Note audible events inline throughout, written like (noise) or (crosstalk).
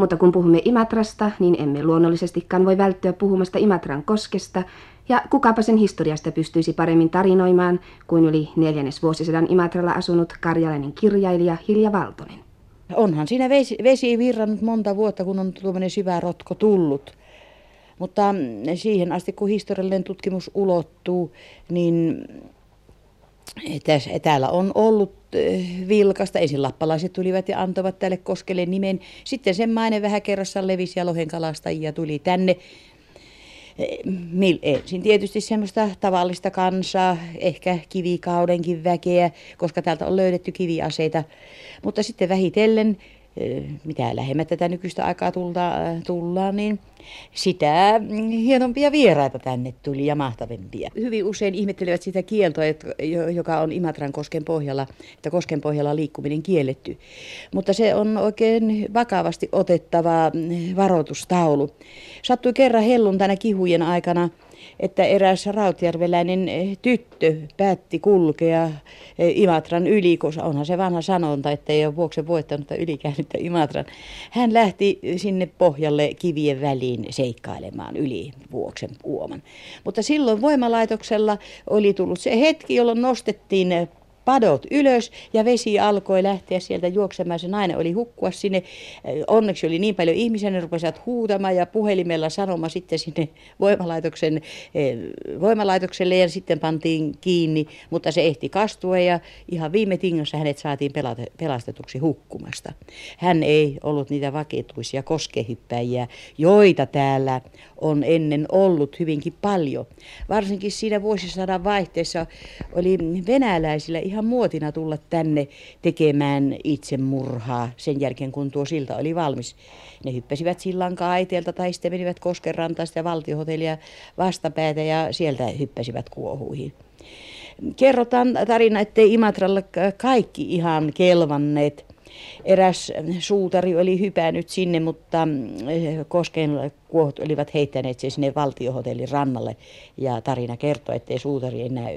Mutta kun puhumme Imatrasta, niin emme luonnollisestikaan voi välttyä puhumasta Imatran koskesta, ja kukapa sen historiasta pystyisi paremmin tarinoimaan kuin yli neljännes vuosisadan Imatralla asunut karjalainen kirjailija Hilja Valtonen. Onhan siinä vesi, vesi virrannut monta vuotta, kun on tuommoinen syvä rotko tullut. Mutta siihen asti, kun historiallinen tutkimus ulottuu, niin täällä on ollut eh, vilkasta. Ensin lappalaiset tulivat ja antoivat tälle koskelle nimen. Sitten sen maine vähän kerrassa levisi ja lohenkalastajia tuli tänne. Ensin tietysti semmoista tavallista kansaa, ehkä kivikaudenkin väkeä, koska täältä on löydetty kiviaseita. Mutta sitten vähitellen mitä lähemmät tätä nykyistä aikaa tulta, tullaan, niin sitä hienompia vieraita tänne tuli ja mahtavimpia. Hyvin usein ihmettelevät sitä kieltoa, joka on Imatran kosken pohjalla, että kosken pohjalla liikkuminen kielletty. Mutta se on oikein vakavasti otettava varoitustaulu. Sattui kerran helluntaina kihujen aikana että eräs rautjärveläinen eh, tyttö päätti kulkea eh, Imatran yli, koska onhan se vanha sanonta, että ei ole vuoksen voittanut ylikäännyttä Imatran. Hän lähti sinne pohjalle kivien väliin seikkailemaan yli vuoksen uoman. Mutta silloin voimalaitoksella oli tullut se hetki, jolloin nostettiin padot ylös ja vesi alkoi lähteä sieltä juoksemaan. Se nainen oli hukkua sinne. Onneksi oli niin paljon ihmisiä, ne rupesivat huutamaan ja puhelimella sanoma sitten sinne (laughs) voimalaitoksen, eh, voimalaitokselle ja sitten pantiin kiinni, mutta se ehti kastua ja ihan viime tingossa hänet saatiin pelastetuksi hukkumasta. Hän ei ollut niitä vakituisia koskehyppäjiä, joita täällä on ennen ollut hyvinkin paljon. Varsinkin siinä vuosisadan vaihteessa oli venäläisillä ihan muotina tulla tänne tekemään itsemurhaa sen jälkeen, kun tuo silta oli valmis. Ne hyppäsivät sillan kaiteelta tai sitten menivät Koskenrantaista ja valtiohotellia vastapäätä ja sieltä hyppäsivät kuohuihin kerrotaan tarina, ettei Imatralla kaikki ihan kelvanneet eräs suutari oli hypännyt sinne, mutta eh, Kosken kuohut olivat heittäneet sen sinne valtiohotellin rannalle. Ja tarina kertoo, ettei suutari enää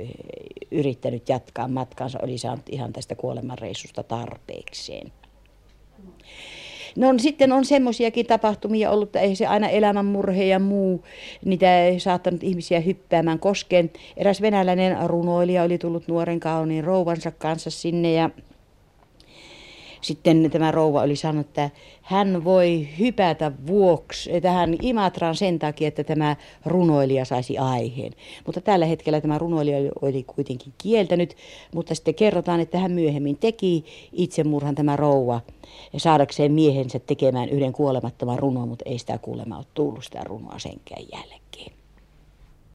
yrittänyt jatkaa matkansa, oli saanut ihan tästä kuolemanreissusta tarpeekseen. No sitten on semmoisiakin tapahtumia ollut, että ei se aina elämänmurhe ja muu, niitä ei saattanut ihmisiä hyppäämään koskeen. Eräs venäläinen runoilija oli tullut nuoren kauniin rouvansa kanssa sinne ja sitten tämä rouva oli sanonut, että hän voi hypätä vuoksi tähän Imatraan sen takia, että tämä runoilija saisi aiheen. Mutta tällä hetkellä tämä runoilija oli kuitenkin kieltänyt, mutta sitten kerrotaan, että hän myöhemmin teki itsemurhan tämä rouva saadakseen miehensä tekemään yhden kuolemattoman runon, mutta ei sitä kuulemma ole tullut sitä runoa senkään jälkeen.